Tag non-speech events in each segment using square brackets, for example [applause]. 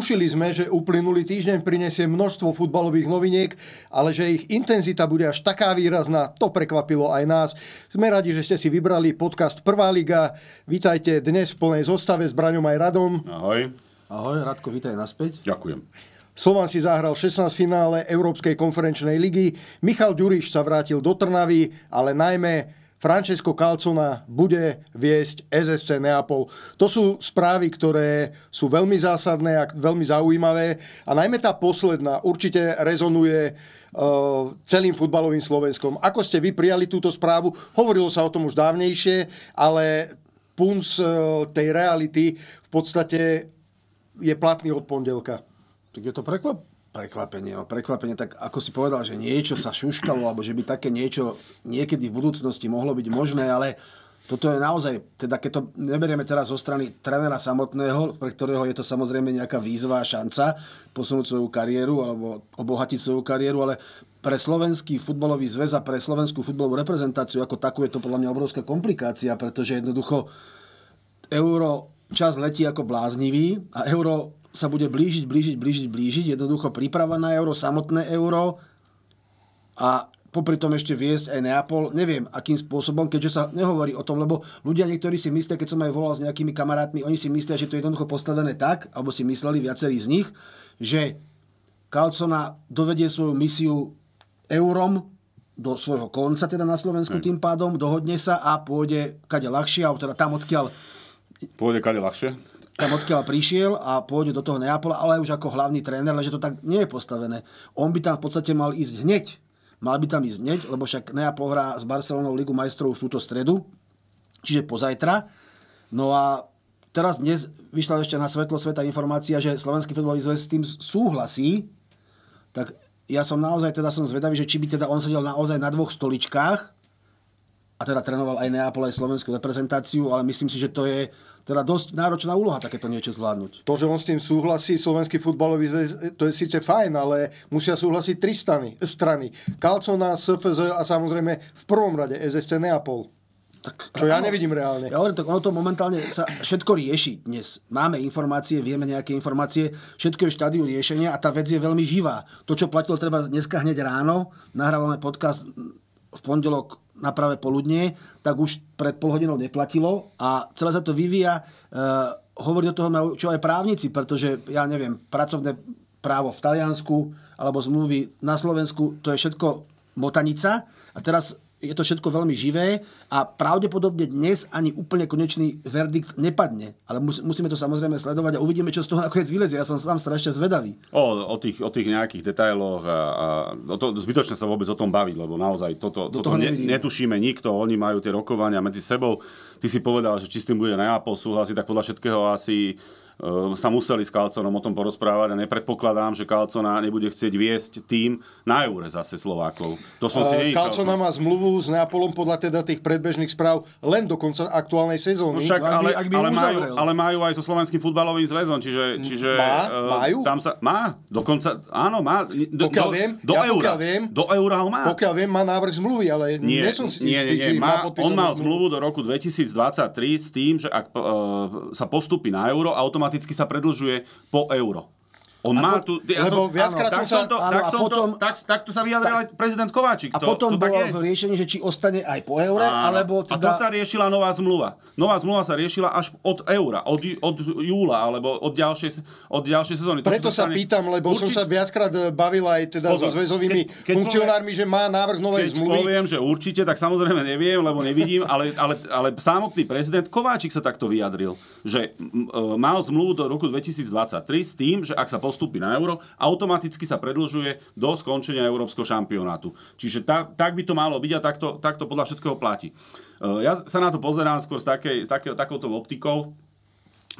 Tušili sme, že uplynulý týždeň prinesie množstvo futbalových noviniek, ale že ich intenzita bude až taká výrazná, to prekvapilo aj nás. Sme radi, že ste si vybrali podcast Prvá liga. Vítajte dnes v plnej zostave s Braňom aj Radom. Ahoj. Ahoj, Radko, vítaj naspäť. Ďakujem. Slovan si zahral 16 finále Európskej konferenčnej ligy. Michal Ďuriš sa vrátil do Trnavy, ale najmä Francesco Calcona bude viesť SSC Neapol. To sú správy, ktoré sú veľmi zásadné a veľmi zaujímavé a najmä tá posledná určite rezonuje uh, celým futbalovým Slovenskom. Ako ste vy prijali túto správu? Hovorilo sa o tom už dávnejšie, ale punc uh, tej reality v podstate je platný od pondelka. Tak je to prekvap, prekvapenie, no prekvapenie, tak ako si povedal, že niečo sa šuškalo, alebo že by také niečo niekedy v budúcnosti mohlo byť možné, ale toto je naozaj, teda keď to neberieme teraz zo strany trénera samotného, pre ktorého je to samozrejme nejaká výzva a šanca posunúť svoju kariéru alebo obohatiť svoju kariéru, ale pre slovenský futbalový zväz a pre slovenskú futbalovú reprezentáciu ako takú je to podľa mňa obrovská komplikácia, pretože jednoducho euro čas letí ako bláznivý a euro sa bude blížiť, blížiť, blížiť, blížiť. Jednoducho príprava na euro, samotné euro a popri tom ešte viesť aj Neapol. Neviem, akým spôsobom, keďže sa nehovorí o tom, lebo ľudia niektorí si myslia, keď som aj volal s nejakými kamarátmi, oni si myslia, že to je jednoducho postavené tak, alebo si mysleli viacerí z nich, že Kalcona dovedie svoju misiu eurom do svojho konca, teda na Slovensku tým pádom, dohodne sa a pôjde kade ľahšie, alebo teda tam odkiaľ Pôjde kade ľahšie? Tam odkiaľ prišiel a pôjde do toho Neapola, ale už ako hlavný tréner, ale že to tak nie je postavené. On by tam v podstate mal ísť hneď. Mal by tam ísť hneď, lebo však Neapol hrá s Barcelonou Ligu majstrov už túto stredu, čiže pozajtra. No a teraz dnes vyšla ešte na svetlo sveta informácia, že Slovenský futbalový zväz s tým súhlasí, tak ja som naozaj teda som zvedavý, že či by teda on sedel naozaj na dvoch stoličkách a teda trénoval aj Neapol, aj slovenskú reprezentáciu, ale myslím si, že to je teda dosť náročná úloha takéto niečo zvládnuť. To, že on s tým súhlasí, slovenský futbalový zväz, to je síce fajn, ale musia súhlasiť tri strany. strany. Kalcona, SFZ a samozrejme v prvom rade SSC Neapol. Tak, čo ja nevidím reálne. Ja hovorím, tak ono to momentálne sa všetko rieši dnes. Máme informácie, vieme nejaké informácie, všetko je štádiu riešenia a tá vec je veľmi živá. To, čo platilo treba dneska hneď ráno, nahrávame podcast v pondelok na práve poludnie, tak už pred pol hodinou neplatilo a celé sa to vyvíja. E, hovorí do toho čo aj právnici, pretože ja neviem, pracovné právo v Taliansku alebo zmluvy na Slovensku, to je všetko motanica a teraz je to všetko veľmi živé a pravdepodobne dnes ani úplne konečný verdikt nepadne. Ale musíme to samozrejme sledovať a uvidíme, čo z toho nakoniec vylezie. Ja som sám strašne zvedavý. O, o, tých, o tých nejakých detailoch a, a o to, zbytočne sa vôbec o tom baviť, lebo naozaj toto, toto ne, netušíme nikto. Oni majú tie rokovania medzi sebou. Ty si povedal, že či s tým bude Neapol súhlasiť, tak podľa všetkého asi sa museli s Kalconom o tom porozprávať a nepredpokladám, že Kalcona nebude chcieť viesť tým na eure zase Slovákov. To som si ehm, Kalcona má zmluvu s Neapolom podľa teda tých predbežných správ len do konca aktuálnej sezóny. No však, ale, ak by, ak by ale, majú, ale majú aj so Slovenským futbalovým zväzom, čiže... čiže má? Uh, majú? Tam sa, má, dokonca, áno, má. Do, pokiaľ do, viem, do ja eura, pokiaľ viem, do eura ho má. Pokiaľ viem, má návrh zmluvy, ale nie, nie som si nie, istý, nie, nie, má, má On mal zmluvu do roku 2023 s tým, že ak uh, sa postupí na euro, automaticky sa predlžuje po euro. On a má tu... Ja lebo som, viackrát som sa... To, áno, tak, som potom, to, tak, tak to sa vyjadril aj prezident Kováčik. A to, potom to bolo v riešení, že či ostane aj po eure, áno, alebo teda... A to teda- sa riešila nová zmluva. Nová zmluva sa riešila až od eura, od, od júla, alebo od ďalšej, od ďalšej sezóny. Preto sa stane... pýtam, lebo určite... som sa viackrát eh, bavil aj teda Pozor, so zväzovými keď, keď funkcionármi, poviem, že má návrh novej keď zmluvy. Poviem, že určite, tak samozrejme neviem, lebo nevidím, ale, ale, ale samotný prezident Kováčik sa takto vyjadril, že uh, mal zmluvu do roku 2023 s tým, že ak sa postupí na euro, automaticky sa predlžuje do skončenia európskeho šampionátu. Čiže ta, tak by to malo byť a takto, takto podľa všetkého platí. Uh, ja sa na to pozerám skôr s, takej, s takej, takouto optikou,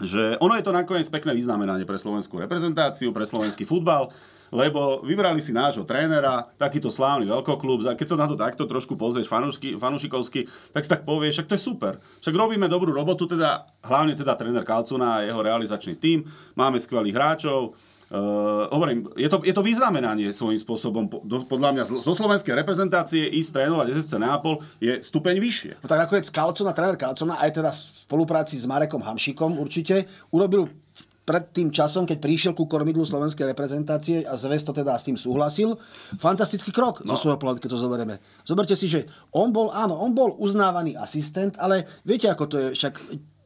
že ono je to nakoniec pekné vyznamenanie pre slovenskú reprezentáciu, pre slovenský futbal lebo vybrali si nášho trénera, takýto slávny veľkoklub, keď sa na to takto trošku pozrieš fanúšikovsky, tak si tak povieš, však to je super. Však robíme dobrú robotu, teda, hlavne teda tréner Kalcuna a jeho realizačný tím, máme skvelých hráčov, Uh, hovorím, je to, je to vyznamenanie svojím spôsobom. Podľa mňa zo slovenskej reprezentácie ísť trénovať SSC Neapol je stupeň vyššie. No tak nakoniec Kalcona, tréner Kalcona, aj teda v spolupráci s Marekom Hamšikom určite, urobil pred tým časom, keď prišiel ku kormidlu slovenskej reprezentácie a Zves to teda s tým súhlasil, fantastický krok no. zo svojho pohľadu, keď to zoberieme. Zoberte si, že on bol, áno, on bol uznávaný asistent, ale viete, ako to je, však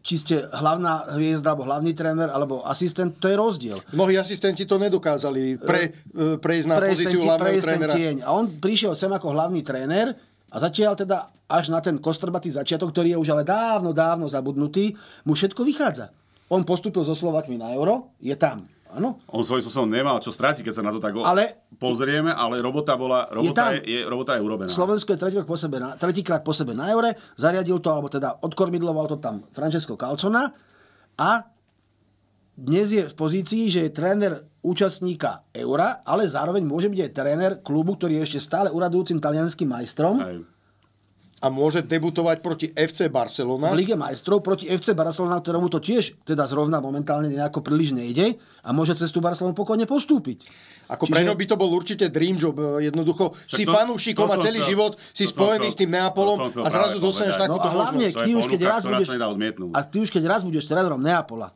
či ste hlavná hviezda, alebo hlavný tréner, alebo asistent, to je rozdiel. Mnohí asistenti to nedokázali pre, e, prejsť na pozíciu hlavného trénera. Tieň. A on prišiel sem ako hlavný tréner a zatiaľ teda až na ten kostrbatý začiatok, ktorý je už ale dávno, dávno zabudnutý, mu všetko vychádza. On postupil so Slovakmi na euro, je tam. Áno. On svojím spôsobom nemal čo strátiť, keď sa na to tak ale, pozrieme, ale robota, bola, robota, je, je, je, robota je urobená. Slovensko je tretíkrát po, sebe na, tretíkrát po sebe na eure, zariadil to, alebo teda odkormidloval to tam Francesco Calcona a dnes je v pozícii, že je tréner účastníka eura, ale zároveň môže byť aj tréner klubu, ktorý je ešte stále uradujúcim talianským majstrom. Aj a môže debutovať proti FC Barcelona. V Lige majstrov proti FC Barcelona, ktorému to tiež teda zrovna momentálne nejako príliš nejde a môže cez tú Barcelonu pokojne postúpiť. Ako Čiže... pre by to bol určite dream job. E, jednoducho Však si to, fanúšikom a celý chcel, život si spojený s tým Neapolom a zrazu dostaneš takúto no a hlavne, ty už, keď raz budeš, a ty už keď raz budeš trénerom Neapola,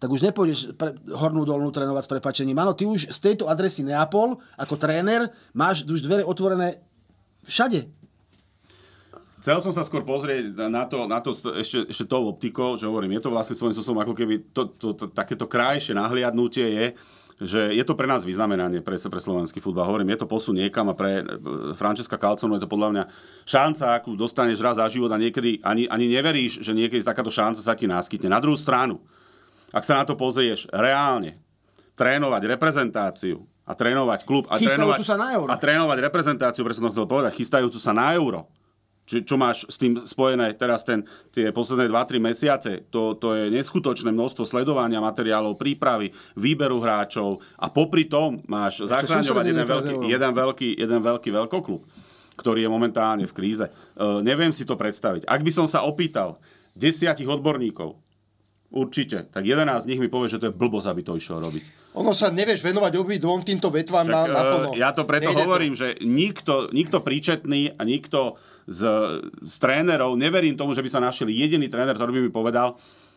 tak už nepôjdeš pre, hornú dolnú trénovať s prepačením. Áno, ty už z tejto adresy Neapol ako tréner máš už dvere otvorené všade. Chcel som sa skôr pozrieť na to, na to ešte, ešte tou optikou, že hovorím, je to vlastne svojím spôsobom ako keby to, to, to, takéto krajšie nahliadnutie je, že je to pre nás vyznamenanie pre, pre slovenský futbal. Hovorím, je to posun niekam a pre e, Francesca Calconu je to podľa mňa šanca, akú dostaneš raz za život a niekedy ani, ani neveríš, že niekedy takáto šanca sa ti naskytne. Na druhú stranu, ak sa na to pozrieš reálne, trénovať reprezentáciu a trénovať klub a trénovať, sa na euro. a trénovať reprezentáciu, preto som chcel povedať, chystajúcu sa na euro čo, čo máš s tým spojené teraz ten, tie posledné 2-3 mesiace, to, to je neskutočné množstvo sledovania materiálov, prípravy, výberu hráčov a popri tom máš zachráňovať jeden veľký, jeden, veľký, jeden veľký veľkoklub, ktorý je momentálne v kríze. Uh, neviem si to predstaviť. Ak by som sa opýtal desiatich odborníkov, Určite. Tak 11 z nich mi povie, že to je blbosť, aby to išlo robiť. Ono sa nevieš venovať obi dvom týmto vetvám Však, na, na plno. Ja to preto Nejde hovorím, to. že nikto, nikto príčetný a nikto z, z trénerov, neverím tomu, že by sa našiel jediný tréner, ktorý by mi povedal,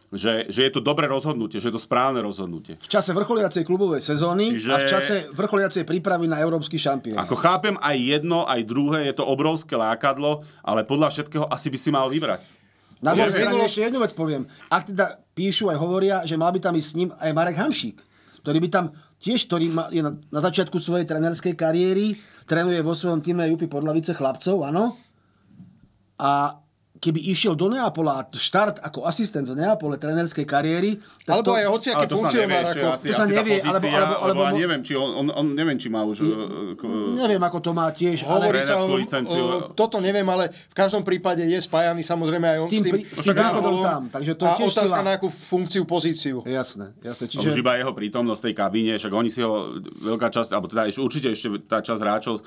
že, že je to dobré rozhodnutie, že je to správne rozhodnutie. V čase vrcholiacej klubovej sezóny Čiže... a v čase vrcholiacej prípravy na európsky šampión. Ako chápem, aj jedno, aj druhé, je to obrovské lákadlo, ale podľa všetkého asi by si mal vybrať. Na druhej strane ešte jednu vec poviem. Ak teda píšu aj hovoria, že mal by tam ísť s ním aj Marek Hamšík, ktorý by tam tiež, ktorý má, je na, na začiatku svojej trenerskej kariéry, trénuje vo svojom týme Jupy Podlavice chlapcov, áno. A keby išiel do Neapola, štart ako asistent v Neapole trenerskej kariéry... Alebo to, aj hociaký funkcionár. Ako, asi, to sa asi nevie, pozícia, alebo, alebo, alebo, alebo, neviem, či on, on, on, neviem, či má už... Uh, neviem, ako to má tiež. Hovorí sa o, o, toto neviem, ale v každom prípade je spájaný samozrejme aj on s tým, s tým, s tým tam. Takže to a je otázka na akú funkciu, pozíciu. Jasné, jasné. Čiže... Už iba jeho prítomnosť v tej kabíne, však oni si ho, veľká časť, alebo teda ešte, určite ešte tá časť hráčov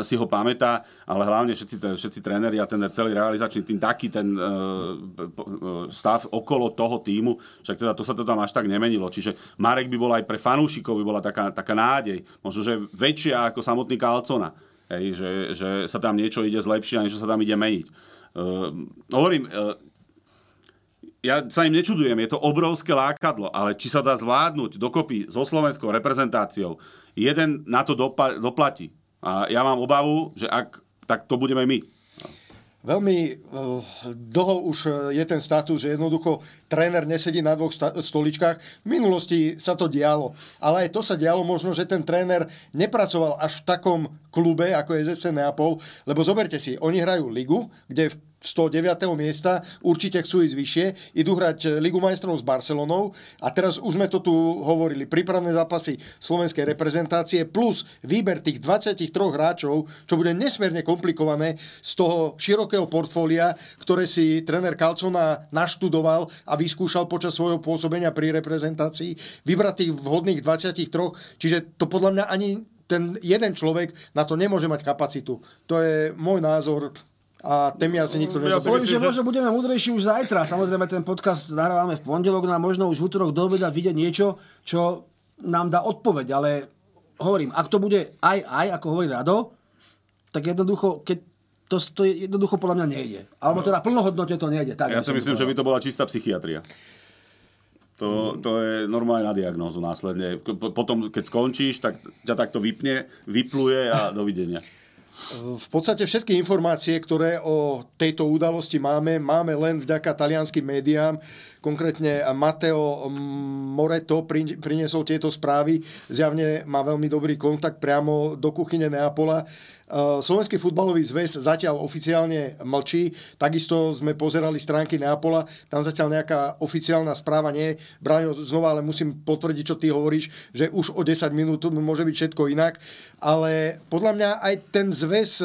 si ho pamätá, ale hlavne všetci, všetci tréneri a ten celý realizačný tým taký ten uh, stav okolo toho týmu, však teda to sa to tam až tak nemenilo. Čiže Marek by bol aj pre fanúšikov by bola taká, taká nádej, možno, že väčšia ako samotný Kalcona. Hej, že, že sa tam niečo ide zlepšiť a niečo sa tam ide meniť. Uh, hovorím, uh, ja sa im nečudujem, je to obrovské lákadlo, ale či sa dá zvládnuť dokopy so slovenskou reprezentáciou, jeden na to dopa- doplatí. A ja mám obavu, že ak, tak to budeme my. Veľmi uh, dlho už eh, je ten status, že jednoducho tréner nesedí na dvoch stoličkách. V minulosti sa to dialo, ale aj to sa dialo možno, že ten tréner nepracoval až v takom klube, ako je ZSC Neapol, lebo zoberte si, oni hrajú ligu, kde v z toho 9. miesta, určite chcú ísť vyššie, idú hrať Ligu majstrov s Barcelonou a teraz už sme to tu hovorili, prípravné zápasy slovenskej reprezentácie plus výber tých 23 hráčov, čo bude nesmierne komplikované z toho širokého portfólia, ktoré si tréner Kalcona naštudoval a vyskúšal počas svojho pôsobenia pri reprezentácii, vybrať tých vhodných 23, čiže to podľa mňa ani ten jeden človek na to nemôže mať kapacitu. To je môj názor a ten mi asi nikto ja nezoberie. že možno budeme múdrejší už zajtra. Samozrejme, ten podcast nahrávame v pondelok, no a možno už v útorok do obeda vidieť niečo, čo nám dá odpoveď, ale hovorím, ak to bude aj, aj, ako hovorí Rado, tak jednoducho, keď to, to jednoducho podľa mňa nejde. Alebo teda plnohodnotne to nejde. Tak, ja si myslím, že by to bola čistá psychiatria. To, to je normálne na diagnózu následne. Potom, keď skončíš, tak ťa takto vypne, vypluje a dovidenia. V podstate všetky informácie, ktoré o tejto udalosti máme, máme len vďaka talianským médiám. Konkrétne Mateo Moreto priniesol tieto správy. Zjavne má veľmi dobrý kontakt priamo do kuchyne Neapola. Slovenský futbalový zväz zatiaľ oficiálne mlčí. Takisto sme pozerali stránky Neapola. Tam zatiaľ nejaká oficiálna správa nie je. Braňo, znova, ale musím potvrdiť, čo ty hovoríš, že už o 10 minút môže byť všetko inak. Ale podľa mňa aj ten zväz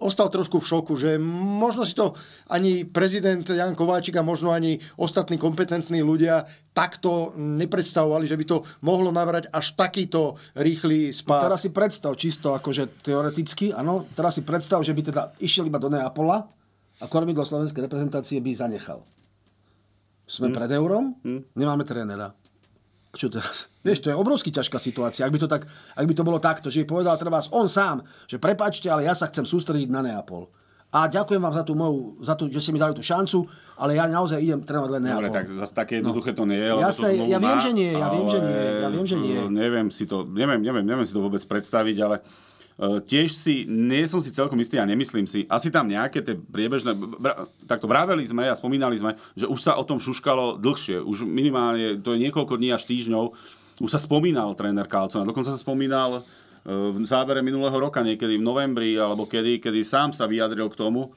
ostal trošku v šoku, že možno si to ani prezident Jan Kováčik a možno ani ostatní kompetentní ľudia takto nepredstavovali, že by to mohlo nabrať až takýto rýchly spád. No teraz si predstav, čisto akože teoreticky, áno, teraz si predstav, že by teda išiel iba do Neapola a kormidlo slovenskej reprezentácie by zanechal. Sme hmm. pred eurom, hmm. nemáme trénera čo teraz? Vieš, to je obrovsky ťažká situácia. Ak by to, tak, ak by to bolo takto, že povedal treba on sám, že prepačte, ale ja sa chcem sústrediť na Neapol. A ďakujem vám za tú moju, za to, že ste mi dali tú šancu, ale ja naozaj idem trénovať len Neapol. Dobre, tak zase také jednoduché no. to nie je. Jasné, to ja viem, že nie, ja viem, že nie, ja viem, že nie. Neviem si to, neviem, neviem, neviem si to vôbec predstaviť, ale Eh, tiež si, nie som si celkom istý a nemyslím si, asi tam nejaké tie priebežné, takto vraveli sme a spomínali sme, že už sa o tom šuškalo dlhšie, už minimálne, to je niekoľko dní až týždňov, už sa spomínal tréner Kalcona, dokonca sa spomínal eh, v závere minulého roka, niekedy v novembri, alebo kedy, kedy sám sa vyjadril k tomu,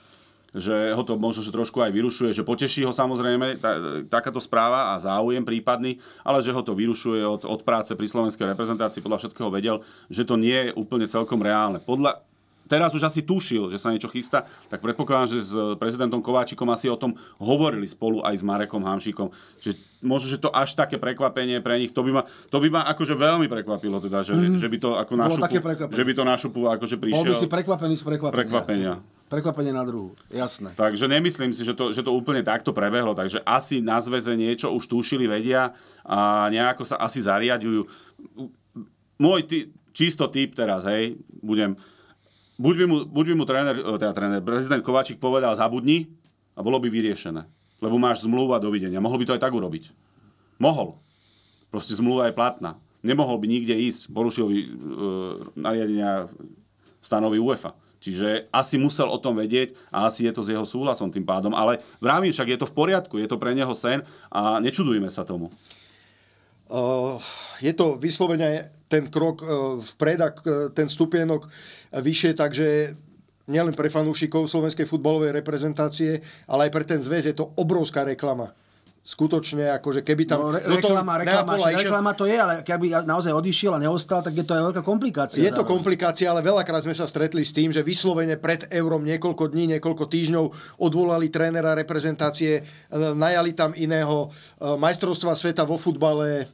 že ho to možno že trošku aj vyrušuje, že poteší ho samozrejme tá, takáto správa a záujem prípadný, ale že ho to vyrušuje od, od práce pri slovenskej reprezentácii, podľa všetkého vedel, že to nie je úplne celkom reálne. Podľa, teraz už asi tušil, že sa niečo chystá, tak predpokladám, že s prezidentom Kováčikom asi o tom hovorili spolu aj s Marekom Hamšíkom. Čiže možno, že to až také prekvapenie pre nich, to by ma, to by ma akože veľmi prekvapilo, teda, že, mm. že by to ako na šupu, že by to na šupu akože prišiel. Bol by si prekvapený z prekvapenia. prekvapenia. Prekvapenie na druhú, jasné. Takže nemyslím si, že to, že to úplne takto prebehlo, takže asi na zväze niečo už tušili, vedia a nejako sa asi zariadujú. Môj ty, čisto typ teraz, hej, budem, buď by mu, buď by mu tréner, e, teda tréner, prezident Kovačík povedal zabudni a bolo by vyriešené. Lebo máš zmluvu a dovidenia. Mohol by to aj tak urobiť. Mohol. Proste zmluva je platná. Nemohol by nikde ísť, porušil by e, nariadenia stanovy UEFA. Čiže asi musel o tom vedieť a asi je to s jeho súhlasom tým pádom. Ale vravím, však je to v poriadku, je to pre neho sen a nečudujme sa tomu. Uh, je to vyslovene ten krok uh, vpred a ten stupienok vyššie, takže nielen pre fanúšikov slovenskej futbalovej reprezentácie, ale aj pre ten zväz je to obrovská reklama skutočne, akože keby tam... No, re- reklama, reklama, išiel... reklama to je, ale keby naozaj odišiel a neostal, tak je to aj veľká komplikácia. Je to zároveň. komplikácia, ale veľakrát sme sa stretli s tým, že vyslovene pred eurom niekoľko dní, niekoľko týždňov odvolali trénera reprezentácie, e, najali tam iného e, majstrovstva sveta vo futbale,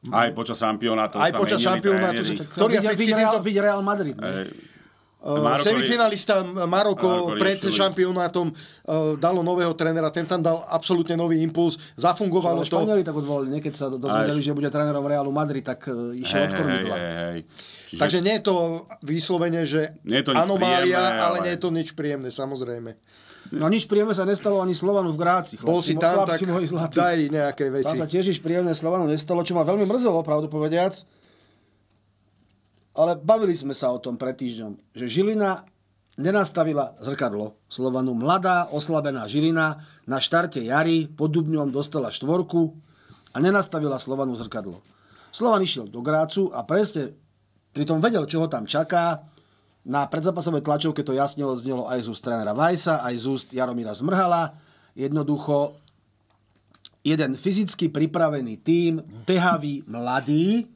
aj počas šampionátu Aj počas šampionátu. Ktorý videl Real Madrid. Maroko Semifinalista Maroko, Maroko pred šampionátom uh, dalo nového trénera, ten tam dal absolútne nový impuls, zafungovalo to. Španieli tak odvolili, niekedy sa dozvedeli, že bude trénerom Realu Madrid, tak uh, išiel od kormidla. Čiže... Takže nie je to vyslovene, že nie je to anomália, príjemné, ale... ale nie je to nič príjemné, samozrejme. No nič príjemné sa nestalo ani Slovanu v Gráci. Chlapci, Bol si tam, tak daj nejaké veci. Tam sa tiež nič príjemné Slovanu nestalo, čo ma veľmi mrzelo, pravdu povediac ale bavili sme sa o tom pred týždňom, že Žilina nenastavila zrkadlo. Slovanu mladá, oslabená Žilina na štarte jary pod Dubňom dostala štvorku a nenastavila Slovanu zrkadlo. Slovan išiel do Grácu a presne pritom vedel, čo ho tam čaká. Na predzápasovej tlačovke to jasne odznelo aj z úst trénera Vajsa, aj z úst Jaromíra Zmrhala. Jednoducho jeden fyzicky pripravený tím, behavý, mladý,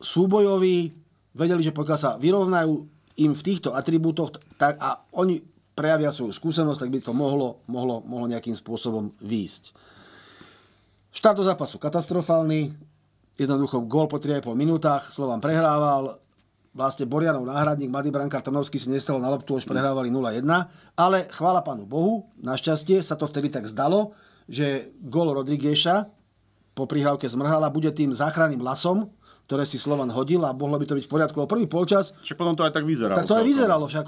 súbojový, vedeli, že pokiaľ sa vyrovnajú im v týchto atribútoch tak, a oni prejavia svoju skúsenosť, tak by to mohlo, mohlo, mohlo nejakým spôsobom výjsť. Štart do zápasu katastrofálny, jednoducho gól po 3,5 minútach, Slovan prehrával, vlastne Borianov náhradník, mladý brankár Trnovský si nestal na loptu, už prehrávali 0-1, ale chvála pánu Bohu, našťastie sa to vtedy tak zdalo, že gól Rodrigueša po prihrávke zmrhala bude tým záchranným lasom, ktoré si Slovan hodil a mohlo by to byť v poriadku. O prvý polčas... Však potom to aj tak vyzeralo. Tak to aj vyzeralo. Však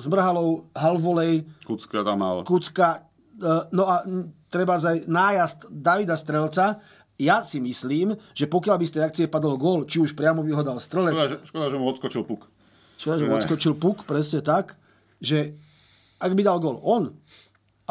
s Mrhalou, Halvolej... Kucka tam mal. Kucka. E, no a treba aj nájazd Davida Strelca. Ja si myslím, že pokiaľ by z tej akcie padol gól, či už priamo by ho dal strelec... Škoda, že, škoda, že mu odskočil puk. Škoda, že mu odskočil puk, presne tak, že ak by dal gól on,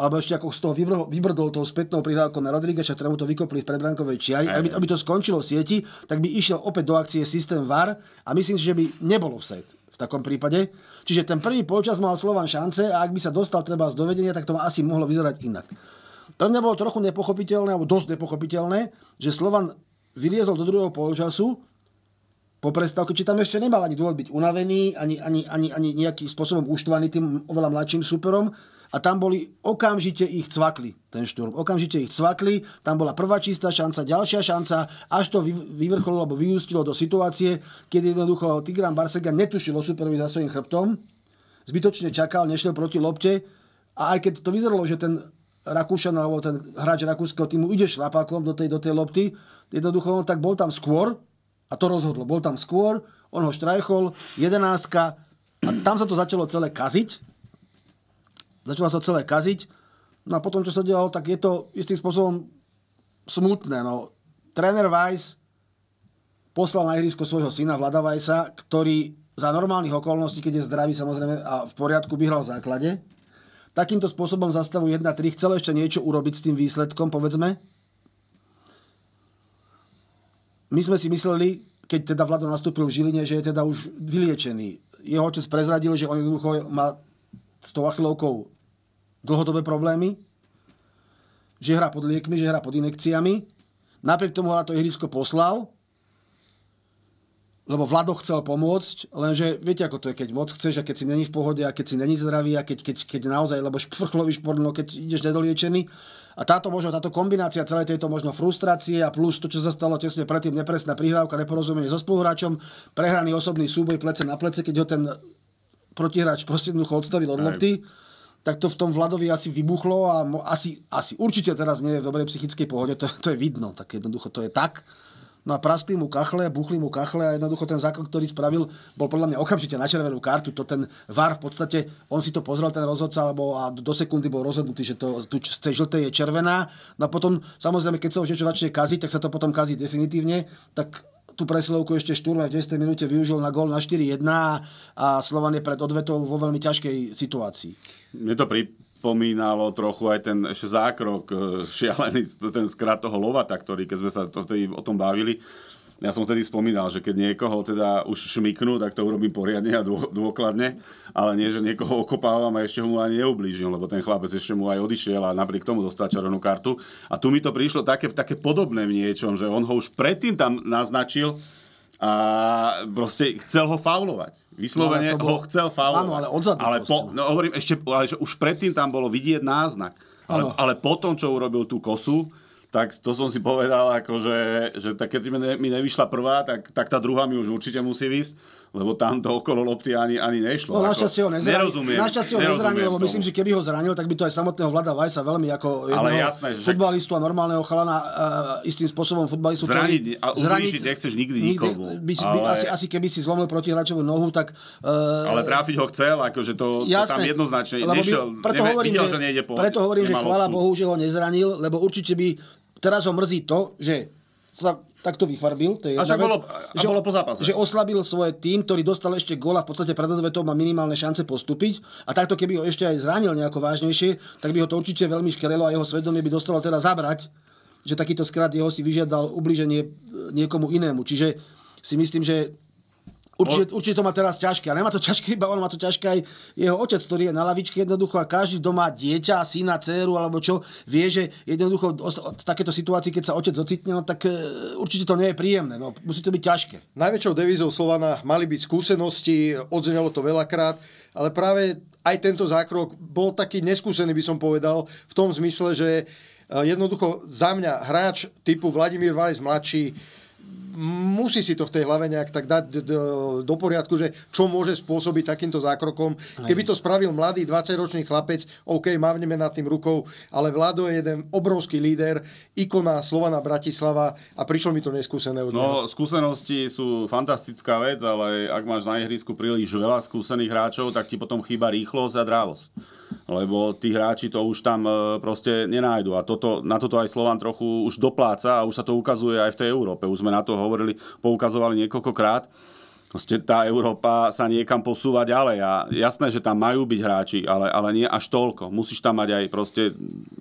alebo ešte ako z toho vybrdol tou spätnou prihrávkou na Rodrígueša, ktorému to vykopli z predbrankovej čiary, aby, aby to skončilo v sieti, tak by išiel opäť do akcie systém VAR a myslím si, že by nebolo v set v takom prípade. Čiže ten prvý polčas mal Slovan šance a ak by sa dostal treba z dovedenia, tak to asi mohlo vyzerať inak. Pre mňa bolo trochu nepochopiteľné, alebo dosť nepochopiteľné, že Slovan vyliezol do druhého polčasu po prestávke, či tam ešte nemal ani dôvod byť unavený, ani, ani, ani, ani nejakým spôsobom uštvaný tým oveľa mladším superom, a tam boli, okamžite ich cvakli, ten šturm. Okamžite ich cvakli, tam bola prvá čistá šanca, ďalšia šanca, až to vyvrcholilo alebo vyústilo do situácie, keď jednoducho Tigran Barsega netušil o superovi za svojím chrbtom, zbytočne čakal, nešiel proti lopte a aj keď to vyzeralo, že ten Rakúšan alebo ten hráč rakúskeho týmu ide šlapákom do tej, do tej lopty, jednoducho on tak bol tam skôr a to rozhodlo. Bol tam skôr, on ho štrajchol, jedenáctka a tam sa to začalo celé kaziť začalo sa to celé kaziť. No a potom, čo sa dialo, tak je to istým spôsobom smutné. No, tréner Weiss poslal na ihrisko svojho syna Vlada Weissa, ktorý za normálnych okolností, keď je zdravý samozrejme a v poriadku, by hral v základe. Takýmto spôsobom zastavu 1-3 chcel ešte niečo urobiť s tým výsledkom, povedzme. My sme si mysleli, keď teda Vlado nastúpil v Žiline, že je teda už vyliečený. Jeho otec prezradil, že on jednoducho má s tou achilovkou dlhodobé problémy, že hrá pod liekmi, že hrá pod inekciami. Napriek tomu na to ihrisko poslal, lebo Vlado chcel pomôcť, lenže viete, ako to je, keď moc chceš a keď si není v pohode a keď si není zdravý a keď, keď, keď naozaj, lebo šprchlový šport, no keď ideš nedoliečený. A táto možno, táto kombinácia celej tejto možno frustrácie a plus to, čo sa stalo tesne predtým, nepresná prihrávka, neporozumenie so spoluhráčom, prehraný osobný súboj plece na plece, keď ho ten protihráč proste jednoducho odstavil od lopty, tak to v tom Vladovi asi vybuchlo a mo, asi, asi určite teraz nie je v dobrej psychickej pohode, to, to je vidno, tak jednoducho to je tak. No a praskli mu kachle, buchli mu kachle a jednoducho ten zákon, ktorý spravil, bol podľa mňa okamžite na červenú kartu. To ten VAR v podstate, on si to pozrel, ten rozhodca, alebo a do sekundy bol rozhodnutý, že to, tu z tej žltej je červená. No a potom, samozrejme, keď sa už niečo začne kaziť, tak sa to potom kazí definitívne. Tak tú presilovku ešte Šturma v 10. minúte využil na gól na 4-1 a Slovan je pred odvetou vo veľmi ťažkej situácii. Mne to pripomínalo trochu aj ten ešte zákrok e, šialený, ten skrat toho Lovata, ktorý, keď sme sa to o tom bavili, ja som vtedy spomínal, že keď niekoho teda už šmiknú, tak to urobím poriadne a dôkladne, ale nie, že niekoho okopávam a ešte mu ani neublížim, lebo ten chlapec ešte mu aj odišiel a napriek tomu dostal červenú kartu. A tu mi to prišlo také, také podobné v niečom, že on ho už predtým tam naznačil, a proste chcel ho faulovať. Vyslovene no, bol... ho chcel faulovať. Áno, ale odzadu. Ale po, no, hovorím ešte, ale že už predtým tam bolo vidieť náznak. Ale, ale potom, čo urobil tú kosu, tak to som si povedal, akože, že tak keď mi, ne, mi nevyšla prvá, tak, tak tá druhá mi už určite musí vysť, lebo tam to okolo lopty ani, ani nešlo. No našťastie ho nezranil, nerozumiem, našťastie ho nezranil, lebo myslím, že keby ho zranil, tak by to aj samotného Vlada Vajsa veľmi ako jedného Ale jasné, že futbalistu a normálneho chalana uh, istým spôsobom futbalistu. Zraniť, a ublížiť nechceš nikdy nikomu. By, by, ale... asi, asi keby si zlomil protihráčovú nohu, tak... Uh, ale tráfiť ho chcel, akože to, jasné, to tam jednoznačne nešiel. By, preto hovorím, videl, že, že nejde po, preto hovorím, že chvála Bohu, že ho nezranil, lebo určite by Teraz ho mrzí to, že sa takto vyfarbil, to je a vec, bolo, a že, bolo po zápase. že oslabil svoj tým, ktorý dostal ešte gól a v podstate pred odvetou má minimálne šance postúpiť a takto keby ho ešte aj zranil nejako vážnejšie, tak by ho to určite veľmi škerelo a jeho svedomie by dostalo teda zabrať, že takýto skrat jeho si vyžiadal ubliženie niekomu inému. Čiže si myslím, že Určite, určite to má teraz ťažké. A nemá to ťažké iba on, má to ťažké aj jeho otec, ktorý je na lavičke jednoducho a každý doma dieťa, syna, dceru alebo čo, vie, že jednoducho v takéto situácii, keď sa otec ocitne, no, tak e, určite to nie je príjemné. No, musí to byť ťažké. Najväčšou devízou Slovana mali byť skúsenosti, odznelo to veľakrát, ale práve aj tento zákrok bol taký neskúsený, by som povedal, v tom zmysle, že e, jednoducho za mňa hráč typu Vladimír Vajs mladší musí si to v tej hlave nejak tak dať do poriadku, že čo môže spôsobiť takýmto zákrokom. Keby to spravil mladý 20-ročný chlapec, OK, mávneme nad tým rukou, ale Vlado je jeden obrovský líder, ikona Slovana Bratislava a prišlo mi to neskúsené od No, skúsenosti sú fantastická vec, ale ak máš na ihrisku príliš veľa skúsených hráčov, tak ti potom chýba rýchlosť a drávosť lebo tí hráči to už tam e, proste nenájdu. A toto, na toto aj Slovan trochu už dopláca a už sa to ukazuje aj v tej Európe. Už sme na to hovorili, poukazovali niekoľkokrát. Proste tá Európa sa niekam posúva ďalej a jasné, že tam majú byť hráči, ale, ale nie až toľko. Musíš tam mať aj proste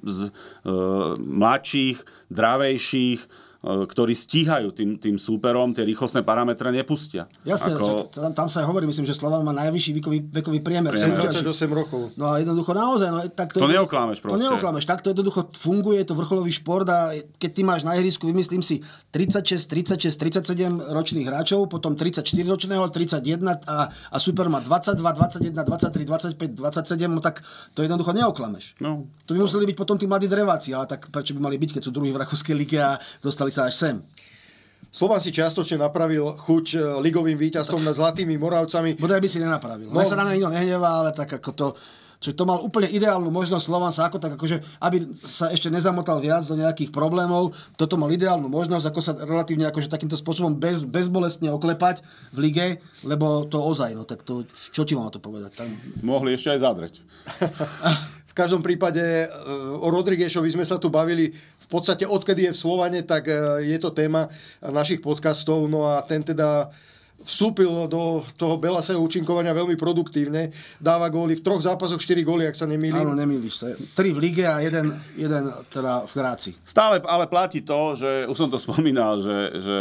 z, e, mladších, dravejších, ktorí stíhajú tým, tým súperom, tie rýchlostné parametre nepustia. Jasne, Ako... tam, tam sa aj hovorí, myslím, že Slovan má najvyšší vekový, vekový priemer. 28 rokov. No a jednoducho naozaj, no, tak to, to neoklámeš proste. To neoklámeš, tak to jednoducho funguje, je to vrcholový šport a keď ty máš na ihrisku, vymyslím si, 36, 36, 37 ročných hráčov, potom 34 ročného, 31 a, a super má 22, 21, 23, 25, 27, no tak to jednoducho neoklameš. No. To by museli byť potom tí mladí dreváci, ale tak prečo by mali byť, keď sú druhý v Rakúskej lige a dostali dostali sa až sem. Slovan si čiastočne napravil chuť e, ligovým víťazstvom nad Zlatými Moravcami. Bodaj by si nenapravil. No. sa na mňa nikto nehnevá, ale tak ako to... Čiže to mal úplne ideálnu možnosť Slovan sa ako tak akože, aby sa ešte nezamotal viac do nejakých problémov, toto mal ideálnu možnosť, ako sa relatívne akože takýmto spôsobom bez, bezbolestne oklepať v lige, lebo to ozaj, no tak to, čo ti mám to povedať? Tam... Mohli ešte aj zadreť. [laughs] v každom prípade e, o Rodriguešovi sme sa tu bavili podstate odkedy je v Slovane, tak e, je to téma našich podcastov. No a ten teda vstúpil do toho Belaseho účinkovania veľmi produktívne. Dáva góly v troch zápasoch, 4 góly, ak sa nemýlim. Áno, nemýliš sa. Tri v lige a jeden, jeden teda v Gráci. Stále ale platí to, že už som to spomínal, že, že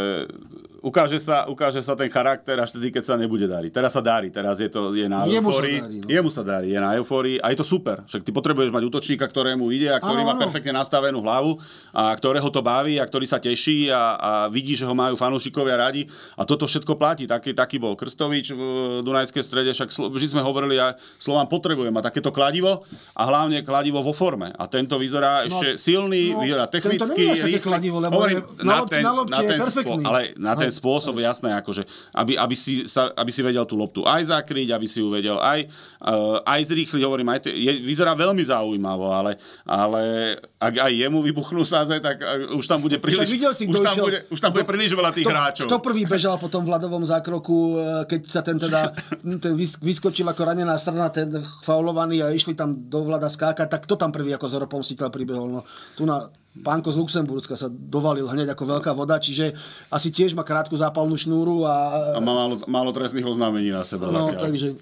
ukáže sa, ukáže sa ten charakter až tedy, keď sa nebude dariť. Teraz sa darí, teraz je to je na Jemu eufórii. Sa darí, no. Jemu sa darí, je na eufórii a je to super. Však ty potrebuješ mať útočníka, ktorému ide a ktorý ano, má ano. perfektne nastavenú hlavu a ktorého to baví a ktorý sa teší a, a vidí, že ho majú fanúšikovia radi a toto všetko platí. Taký, taký bol Krstovič v Dunajskej strede, však vždy sme hovorili, a Slován potrebuje mať takéto kladivo a hlavne kladivo vo forme. A tento vyzerá no, ešte silný, no, vyzerá technicky. Tento nie je také kladivo, lebo Hovorím, je, na, na, ten, na lopte na ten, je perfektný. Ale na ten ten spôsob, jasné, akože, aby, aby, si sa, aby si vedel tú loptu aj zakryť, aby si ju vedel aj, uh, aj zrýchliť, hovorím, aj te, je, vyzerá veľmi zaujímavo, ale, ale ak aj jemu vybuchnú sáze, tak uh, už tam bude príliš, si, už, tam bude, už tam bude príliš veľa tých kto, hráčov. Kto prvý bežal po tom vladovom zákroku, e, keď sa ten teda [laughs] ten vyskočil ako ranená strana, ten faulovaný a išli tam do vlada skákať, tak kto tam prvý ako zoropomstiteľ pribehol? No, tu na pánko z Luxemburska sa dovalil hneď ako veľká voda, čiže asi tiež má krátku zápalnú šnúru. A, a má málo, málo trestných oznámení na sebe. No, takže...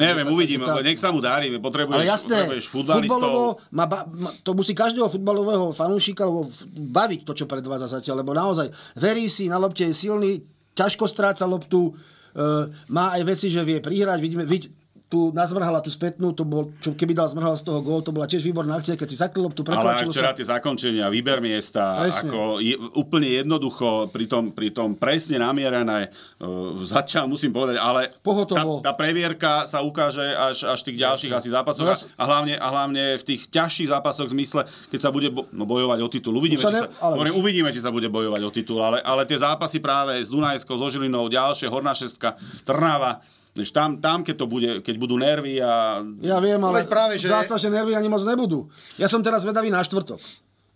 Neviem, no, uvidíme, tá... nech sa mu darí, potrebuješ, Ale jasné, potrebuješ futbalistov. Má, ba, má, to musí každého futbalového fanúšika lebo baviť to, čo predvádza zatiaľ, lebo naozaj verí si, na lopte je silný, ťažko stráca loptu, Uh, má aj veci, že vie prihrať. Vidíme, vid, tu nazvrhala tú spätnú, to bol, čo keby dal zmrhal z toho gól, to bola tiež výborná akcia, keď si zakryl tu pretlačilo Ale aj tie zakončenia, výber miesta, presne. ako je, úplne jednoducho, pri tom, presne namierené, uh, zatiaľ musím povedať, ale tá, tá previerka sa ukáže až, až tých ďalších asi zápasoch no, a, hlavne, a hlavne v tých ťažších zápasoch v zmysle, keď sa bude bo, no, bojovať o titul. Uvidíme, ne, sa, ale hovorím, uvidíme, či sa bude bojovať o titul, ale, ale tie zápasy práve s Dunajskou, so Žilinou, ďalšie, Horná šestka, Trnava, než tam, tam keď, to bude, keď budú nervy a... Ja viem, ale práve, že... zásah, že nervy ani moc nebudú. Ja som teraz zvedavý na štvrtok.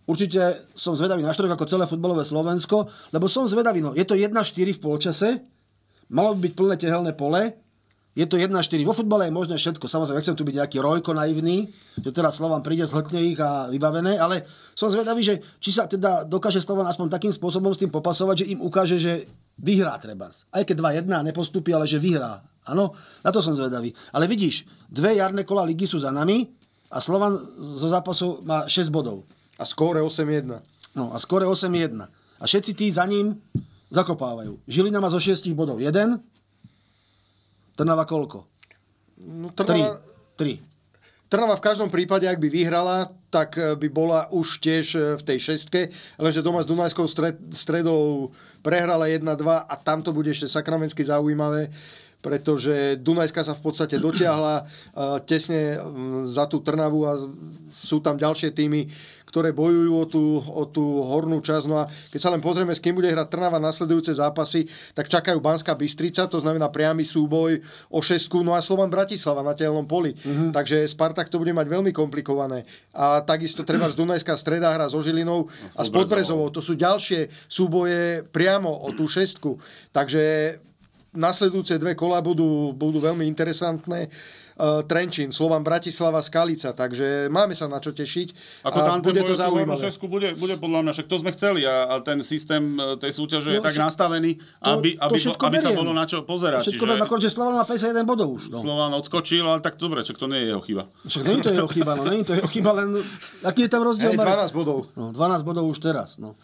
Určite som zvedavý na štvrtok ako celé futbalové Slovensko, lebo som zvedavý, no je to 1-4 v polčase, malo by byť plné tehelné pole, je to 1-4. Vo futbale je možné všetko. Samozrejme, nechcem tu byť nejaký rojko naivný, že teraz Slovan príde, zhltne ich a vybavené, ale som zvedavý, že či sa teda dokáže Slovan aspoň takým spôsobom s tým popasovať, že im ukáže, že vyhrá trebárs. Aj keď 2-1 nepostupí, ale že vyhrá. Áno, na to som zvedavý. Ale vidíš, dve jarné kola ligy sú za nami a Slovan zo zápasu má 6 bodov. A skóre 8-1. No a skóre 8-1. A všetci tí za ním zakopávajú. Žilina má zo 6 bodov 1, Trnava koľko? No. Trnava, Tri. Trnava v každom prípade, ak by vyhrala, tak e, by bola už tiež e, v tej šestke, lenže doma s Dunajskou stred, stredou prehrala 1-2 a tam to bude ešte sakramensky zaujímavé pretože Dunajska sa v podstate dotiahla uh, tesne za tú Trnavu a sú tam ďalšie týmy, ktoré bojujú o tú, o tú hornú časť. No a keď sa len pozrieme, s kým bude hrať Trnava nasledujúce zápasy, tak čakajú Banská Bystrica, to znamená priamy súboj o šestku, no a Slovan Bratislava na telnom poli. Mm-hmm. Takže Spartak to bude mať veľmi komplikované. A takisto treba z Dunajská streda hra so Žilinou a s Podbrezovou. To sú ďalšie súboje priamo o tú šestku. Takže nasledujúce dve kola budú, budú veľmi interesantné. Uh, Trenčín, Slovan Bratislava, Skalica, takže máme sa na čo tešiť. Ako a tam bude to zaujímavé. Bude, bude podľa mňa, však to sme chceli a, a ten systém e, tej súťaže je No, tak však nastavený, to- aby, to aby, všetko aby sa bolo na čo pozerať. Všetko čiže... akorže Slovan má 51 bodov už. No. Slován odskočil, ale tak dobre, čak to nie je jeho chyba. Však není to jeho chyba, no není to jeho chyba, len aký je tam rozdiel? Hej, Marek? 12 bodov. No, 12 bodov už teraz. No.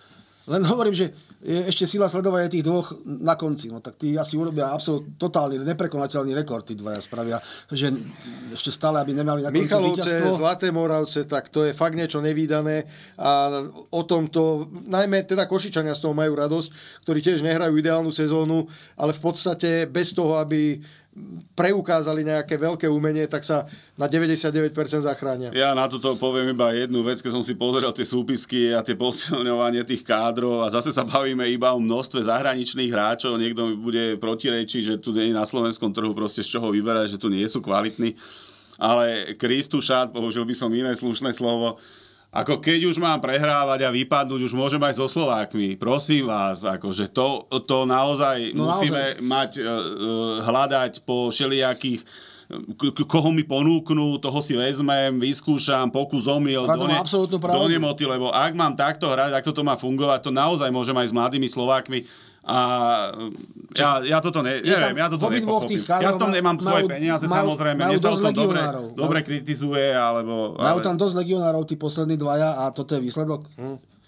Len hovorím, že je ešte sila sledovať aj tých dvoch na konci. No, tak tí asi urobia absolút totálny, neprekonateľný rekord, tí dvaja spravia. Že ešte stále, aby nemali na konci Michalovce, víťazstvo. Zlaté Moravce, tak to je fakt niečo nevýdané a o tomto, najmä teda Košičania z toho majú radosť, ktorí tiež nehrajú ideálnu sezónu, ale v podstate bez toho, aby preukázali nejaké veľké umenie, tak sa na 99% zachránia. Ja na toto poviem iba jednu vec, keď som si pozrel tie súpisky a tie posilňovanie tých kádrov a zase sa bavíme iba o množstve zahraničných hráčov, niekto mi bude protirečiť, že tu je na slovenskom trhu proste z čoho vyberať, že tu nie sú kvalitní. Ale Kristušát, použil by som iné slušné slovo, ako keď už mám prehrávať a vypadnúť, už môžem aj so Slovákmi. Prosím vás, akože to, to naozaj No musíme mať, uh, hľadať po všelijakých k- koho mi ponúknú, toho si vezmem, vyskúšam, pokus omyl, absolútnu pravdu. do nemoty, lebo ak mám takto hrať, ak toto má fungovať, to naozaj môžem aj s mladými Slovákmi a ja, ja toto ne, neviem, ja toto nepochopím. Ja v tom nemám svoje peniaze, majú- samozrejme, majú mne sa o dosť tom dobre, legionárov. dobre kritizuje, alebo... Majú ale- tam dosť legionárov, tí poslední dvaja a toto je výsledok.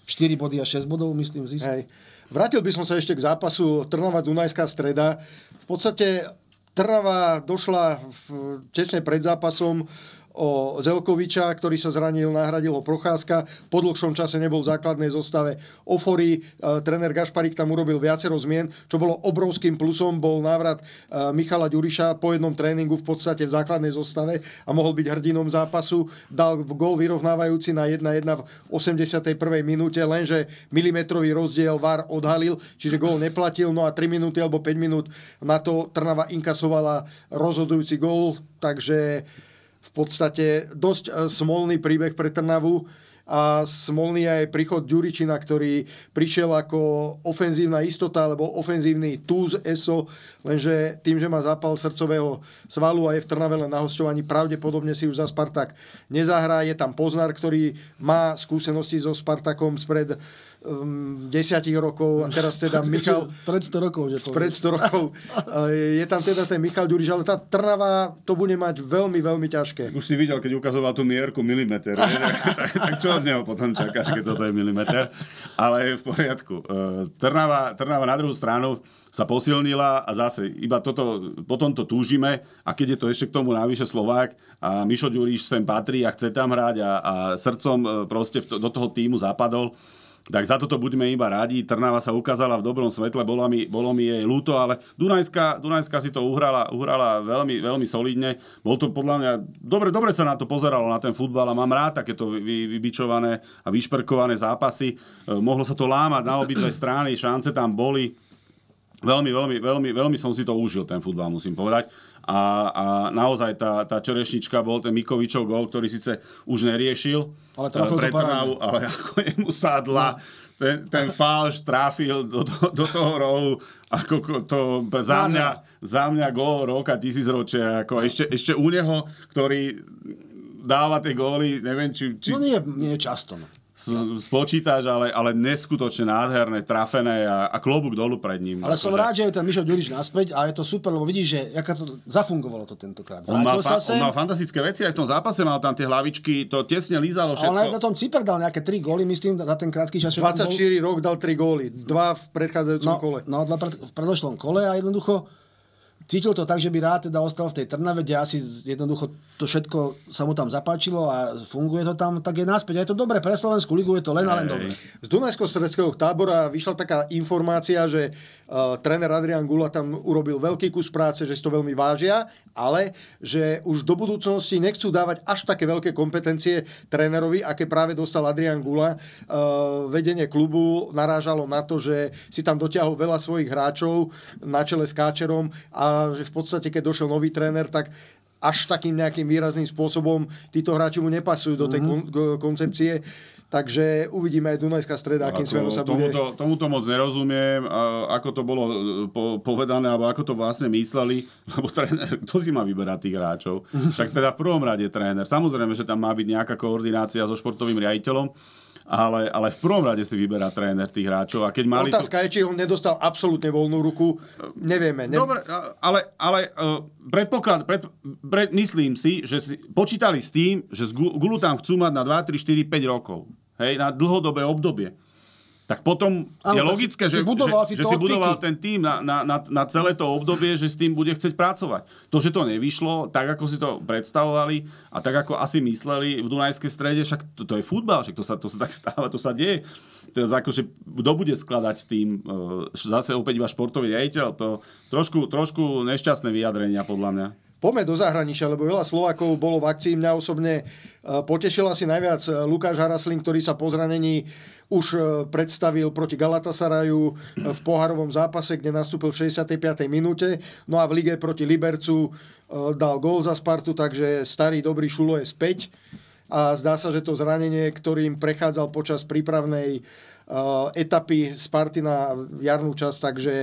4 body a 6 bodov, myslím, zisk. Hej. Vrátil by som sa ešte k zápasu Trnava-Dunajská streda. V podstate Trnava došla v, tesne pred zápasom o Zelkoviča, ktorý sa zranil, nahradil ho Procházka. Po dlhšom čase nebol v základnej zostave Ofory. E, tréner Gašparík tam urobil viacero zmien, čo bolo obrovským plusom. Bol návrat e, Michala Ďuriša po jednom tréningu v podstate v základnej zostave a mohol byť hrdinom zápasu. Dal gol vyrovnávajúci na 1-1 v 81. minúte, lenže milimetrový rozdiel VAR odhalil, čiže gól neplatil. No a 3 minúty alebo 5 minút na to Trnava inkasovala rozhodujúci gól, takže v podstate dosť e, smolný príbeh pre Trnavu a smolný aj príchod Ďuričina, ktorý prišiel ako ofenzívna istota alebo ofenzívny túz ESO, lenže tým, že má zápal srdcového svalu a je v Trnave len na hosťovaní, pravdepodobne si už za Spartak nezahrá. Je tam Poznar, ktorý má skúsenosti so Spartakom spred um, desiatich rokov a teraz teda [laughs] Michal Pred 100 rokov, že pred 100 rokov. [laughs] Je tam teda ten Michal Ďuriš, ale tá Trnava to bude mať veľmi, veľmi ťažké. Už si videl, keď ukazoval tú mierku milimeter. [laughs] tak, tak čo od neho potom čakáš, keď toto je milimeter? Ale v poriadku. E, Trnava, Trnava na druhú stranu sa posilnila a zase iba toto, potom to túžime a keď je to ešte k tomu navyše Slovák a Mišo Ďuriš sem patrí a chce tam hrať a, a srdcom e, proste to, do toho týmu zapadol, tak za toto budeme iba radi. Trnava sa ukázala v dobrom svetle, bolo mi, bolo mi jej ľúto, ale Dunajská, Dunajská si to uhrala, uhrala veľmi, veľmi solidne. Bol to podľa mňa, dobre, dobre sa na to pozeralo, na ten futbal a mám rád takéto vy, vybičované a vyšperkované zápasy. E, mohlo sa to lámať na obidve strany, šance tam boli. Veľmi, veľmi, veľmi, veľmi som si to užil, ten futbal, musím povedať. A, a naozaj tá, tá čerešnička bol ten Mikovičov gol, ktorý síce už neriešil Ale trafil to pre. Trnavu, ale [laughs] ako jemu sadla, ten, ten falš trafil do, do, do toho rohu, ako ko- to za mňa, za mňa gól roka tisícročia, ako ešte, ešte u neho, ktorý dáva tie góly, neviem, či, či No nie, nie často. No. Spočítaš, ale, ale neskutočne nádherné, trafené a, a klobúk dolu pred ním. Ale som Akože- rád, že je ten Mišo Ďuriš naspäť a je to super, lebo vidíš, že jaká to zafungovalo to tentokrát. On mal, fa- sa sem, on mal fantastické veci aj v tom zápase, mal tam tie hlavičky, to tesne lízalo a on aj na všetko. tom Cyper dal nejaké 3 góly, myslím, za ten krátky čas. čo tam bol. 24 rok dal 3 góly, 2 v predchádzajúcom no, kole. No, dva pred, v predošlom kole a jednoducho cítil to tak, že by rád teda ostal v tej Trnave, kde asi jednoducho to všetko sa mu tam zapáčilo a funguje to tam, tak je naspäť. Je to dobre pre Slovenskú ligu, je to len a len dobre. Z Dunajsko-Sredského tábora vyšla taká informácia, že uh, tréner Adrian Gula tam urobil veľký kus práce, že si to veľmi vážia, ale že už do budúcnosti nechcú dávať až také veľké kompetencie trénerovi, aké práve dostal Adrian Gula. Uh, vedenie klubu narážalo na to, že si tam dotiahol veľa svojich hráčov na čele s Káčerom a že v podstate, keď došiel nový tréner, tak až takým nejakým výrazným spôsobom títo hráči mu nepasujú do tej mm-hmm. kon- koncepcie. Takže uvidíme aj Dunajská streda, akým smerom sa bude... Tomuto, tomuto moc nerozumiem, ako to bolo e, po, povedané, alebo ako to vlastne mysleli, [laughs] lebo tréner, kto si má vyberať tých hráčov? [laughs] Však teda v prvom rade tréner. Samozrejme, že tam má byť nejaká koordinácia so športovým riaditeľom, ale, ale v prvom rade si vyberá tréner tých hráčov. A keď mali Otázka tu... je, či on nedostal absolútne voľnú ruku. Nevieme. Ne... Dobre, ale, ale uh, predpoklad, pred, pred, myslím si, že si počítali s tým, že z Gulu tam chcú mať na 2, 3, 4, 5 rokov. Hej, na dlhodobé obdobie tak potom ano, je logické, si, že, budoval že, si, že si budoval ten tým na, na, na, na celé to obdobie, že s tým bude chcieť pracovať. To, že to nevyšlo, tak ako si to predstavovali a tak ako asi mysleli v Dunajskej strede, však to, to je futbal, však to sa, to sa tak [laughs] stáva, to sa deje. Teraz akože, kto bude skladať tým, e, zase opäť iba športový riaditeľ, to trošku, trošku nešťastné vyjadrenia podľa mňa poďme do zahraničia, lebo veľa Slovákov bolo v akcii. Mňa osobne e, potešila si najviac e, Lukáš Haraslin, ktorý sa po zranení už e, predstavil proti Galatasaraju v poharovom zápase, kde nastúpil v 65. minúte. No a v lige proti Libercu dal gól za Spartu, takže starý dobrý Šulo je späť. A zdá sa, že to zranenie, ktorým prechádzal počas prípravnej etapy Sparty na jarnú časť, takže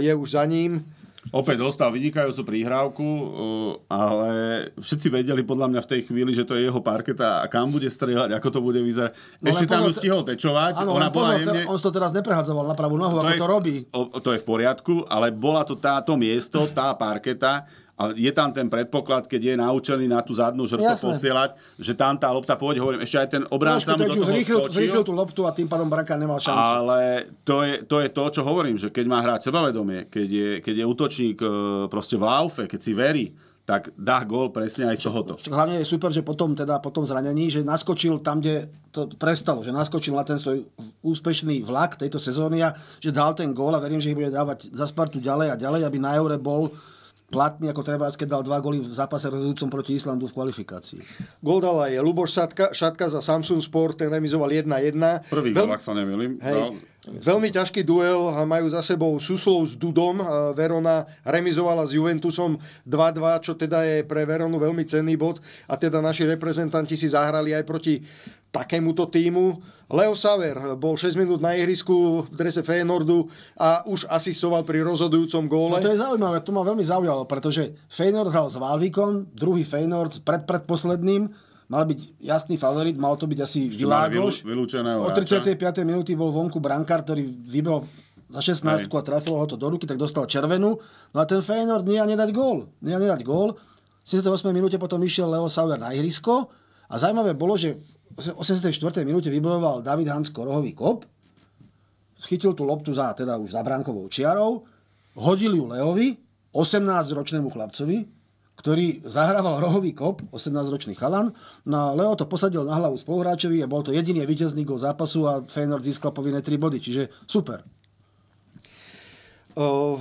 je už za ním. Opäť dostal vynikajúcu príhrávku, uh, ale všetci vedeli podľa mňa v tej chvíli, že to je jeho parketa a kam bude strieľať, ako to bude vyzerať. No Ešte tam ju stihol tečovať. Áno, ona pozor, jemne... on to teraz neprehadzoval na pravú nohu, to ako je, to robí. O, to je v poriadku, ale bola to táto miesto, tá parketa, a je tam ten predpoklad, keď je naučený na tú zadnú žrtvu posielať, že tam tá lopta pôjde, hovorím, ešte aj ten obránca mu do toho zrýchlil, skočil. Zrýchlil tú loptu a tým pádom Branka nemal šancu. Ale to je, to je to, čo hovorím, že keď má hrať sebavedomie, keď je, keď je útočník e, proste v laufe, keď si verí, tak dá gól presne aj z tohoto. Hlavne je super, že potom, teda, potom zranení, že naskočil tam, kde to prestalo, že naskočil na ten svoj úspešný vlak tejto sezóny a že dal ten gól a verím, že ich bude dávať za Spartu ďalej a ďalej, aby na Eure bol platný, ako treba, keď dal dva góly v zápase rozhodujúcom proti Islandu v kvalifikácii. Gól dal aj Luboš Šatka, Šatka za Samsung Sport, ten remizoval 1-1. Prvý Veľ... ak sa nemýlim. Hej, Veľmi ťažký duel majú za sebou Suslov s Dudom. Verona remizovala s Juventusom 2-2, čo teda je pre Veronu veľmi cenný bod. A teda naši reprezentanti si zahrali aj proti takémuto týmu. Leo Saver bol 6 minút na ihrisku v drese Feyenoordu a už asistoval pri rozhodujúcom góle. No to je zaujímavé, to ma veľmi zaujalo, pretože Feyenoord hral s Valvíkom, druhý Feyenoord pred predposledným mal byť jasný favorit, mal to byť asi Világoš. O 35. minúty bol vonku brankár, ktorý vybol za 16 a trafilo ho to do ruky, tak dostal červenú. No a ten Feyenoord nie a nedať gól. Nie a nedať gól. V 78. minúte potom išiel Leo Sauer na ihrisko a zaujímavé bolo, že v 84. minúte vybojoval David Hansko rohový kop, schytil tú loptu za, teda už za bránkovou čiarou, hodil ju Leovi, 18-ročnému chlapcovi, ktorý zahrával rohový kop, 18-ročný chalan. No Leo to posadil na hlavu spoluhráčovi a bol to jediný víťazný gol zápasu a Feyenoord získal povinné 3 body, čiže super.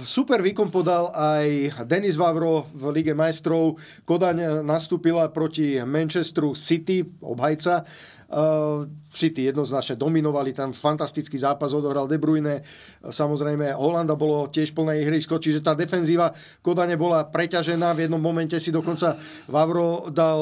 Super výkon podal aj Denis Vavro v Lige majstrov. Kodaň nastúpila proti Manchesteru City, obhajca. Uh, City jednoznačne dominovali, tam fantastický zápas odohral De Bruyne, samozrejme Holanda bolo tiež plné ihrisko, čiže tá defenzíva Kodane bola preťažená, v jednom momente si dokonca Vavro dal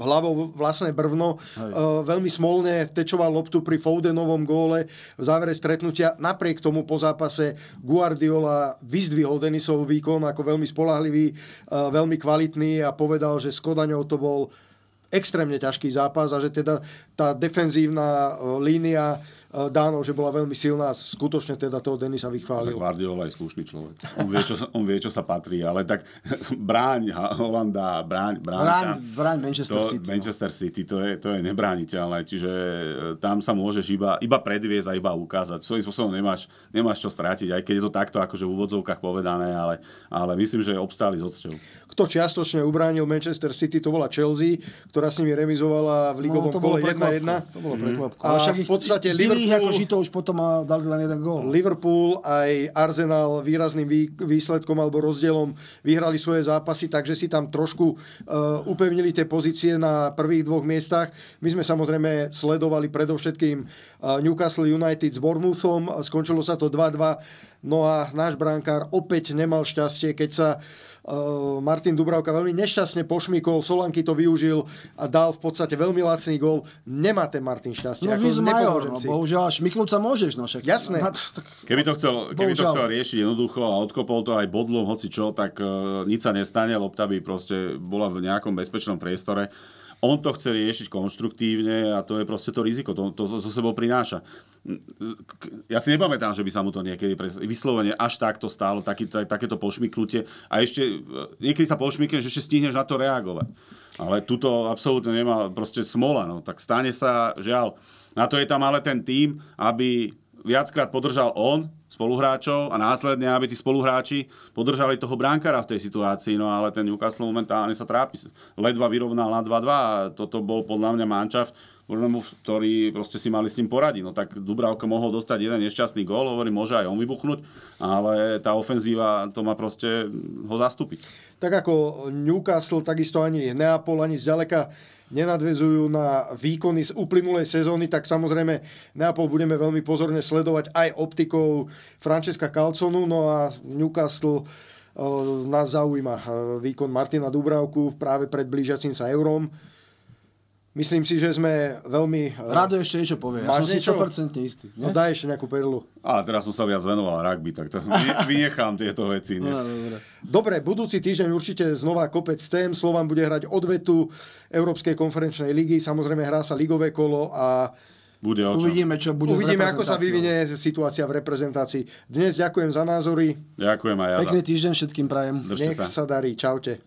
hlavou vlastné brvno, uh, veľmi smolne tečoval loptu pri Foudenovom góle. V závere stretnutia, napriek tomu po zápase Guardiola vyzdvihol Denisov výkon ako veľmi spolahlivý, uh, veľmi kvalitný a povedal, že s Kodaňou to bol extrémne ťažký zápas a že teda tá defenzívna línia Dánov, že bola veľmi silná a skutočne teda toho Denisa vychválil. Tak Guardiola je slušný človek. On vie, čo sa, on vie, čo sa patrí, ale tak [laughs] bráň Holanda, bráň, bráň, bráň, bráň Manchester to, City. No. Manchester City, to je, to je nebrániteľné, čiže e, tam sa môžeš iba, iba predviesť a iba ukázať. Svojím spôsobom nemáš, nemáš čo strátiť, aj keď je to takto akože v úvodzovkách povedané, ale, ale myslím, že obstáli s odsťou. Kto čiastočne ubránil Manchester City, to bola Chelsea, ktorá s nimi remizovala v ligovom no, kole 1-1. To bolo prekvapko. A v podstate Liverpool ich ako žito už potom a dali len jeden gól. Liverpool aj Arsenal výrazným výsledkom alebo rozdielom vyhrali svoje zápasy, takže si tam trošku uh, upevnili tie pozície na prvých dvoch miestach. My sme samozrejme sledovali predovšetkým uh, Newcastle United s Bournemouthom, skončilo sa to 2-2, no a náš brankár opäť nemal šťastie, keď sa Eh, Martin Dubravka veľmi nešťastne pošmikol, Solanky to využil a dal v podstate veľmi lacný gol. Nemá ten Martin šťastie. No, ako major, no, bohužiaľ, šmiknúť sa môžeš. No, však, Jasné. No, keby to, chcel, keby to chcel riešiť jednoducho a odkopol to aj bodlom, hoci čo, tak uh, nič sa nestane, lopta by proste bola v nejakom bezpečnom priestore on to chce riešiť konštruktívne a to je proste to riziko, to, to, so sebou prináša. Ja si nepamätám, že by sa mu to niekedy vyslovene až takto stálo, taký, takéto pošmiknutie a ešte niekedy sa pošmikneš, ešte stihneš na to reagovať. Ale tuto absolútne nemá proste smola, no. tak stane sa, žiaľ, na to je tam ale ten tým, aby viackrát podržal on spoluhráčov a následne, aby tí spoluhráči podržali toho bránkara v tej situácii, no ale ten Newcastle momentálne sa trápi. Ledva vyrovnal na 2-2 a toto bol podľa mňa mančaft, ktorý proste si mali s ním poradiť. No tak Dubravka mohol dostať jeden nešťastný gól, hovorí, môže aj on vybuchnúť, ale tá ofenzíva to má proste ho zastúpiť. Tak ako Newcastle, takisto ani Neapol, ani zďaleka nenadvezujú na výkony z uplynulej sezóny, tak samozrejme Neapol budeme veľmi pozorne sledovať aj optikou Francesca Calconu, no a Newcastle nás zaujíma výkon Martina Dubravku práve pred blížiacim sa eurom. Myslím si, že sme veľmi... Rado ešte niečo povie. Ja som si 100% istý. Nie? No daj ešte nejakú perlu. A teraz som sa viac venoval rugby, tak to [laughs] vynechám tieto veci. Dnes. No, dobre. dobre, budúci týždeň určite znova kopec tém. Slovan bude hrať odvetu Európskej konferenčnej ligy. Samozrejme hrá sa ligové kolo a bude o Uvidíme, čo bude Uvidíme, ako sa vyvinie situácia v reprezentácii. Dnes ďakujem za názory. Ďakujem aj ja. Pekný týždeň všetkým prajem. Držte Nech sa. sa darí. Čaute.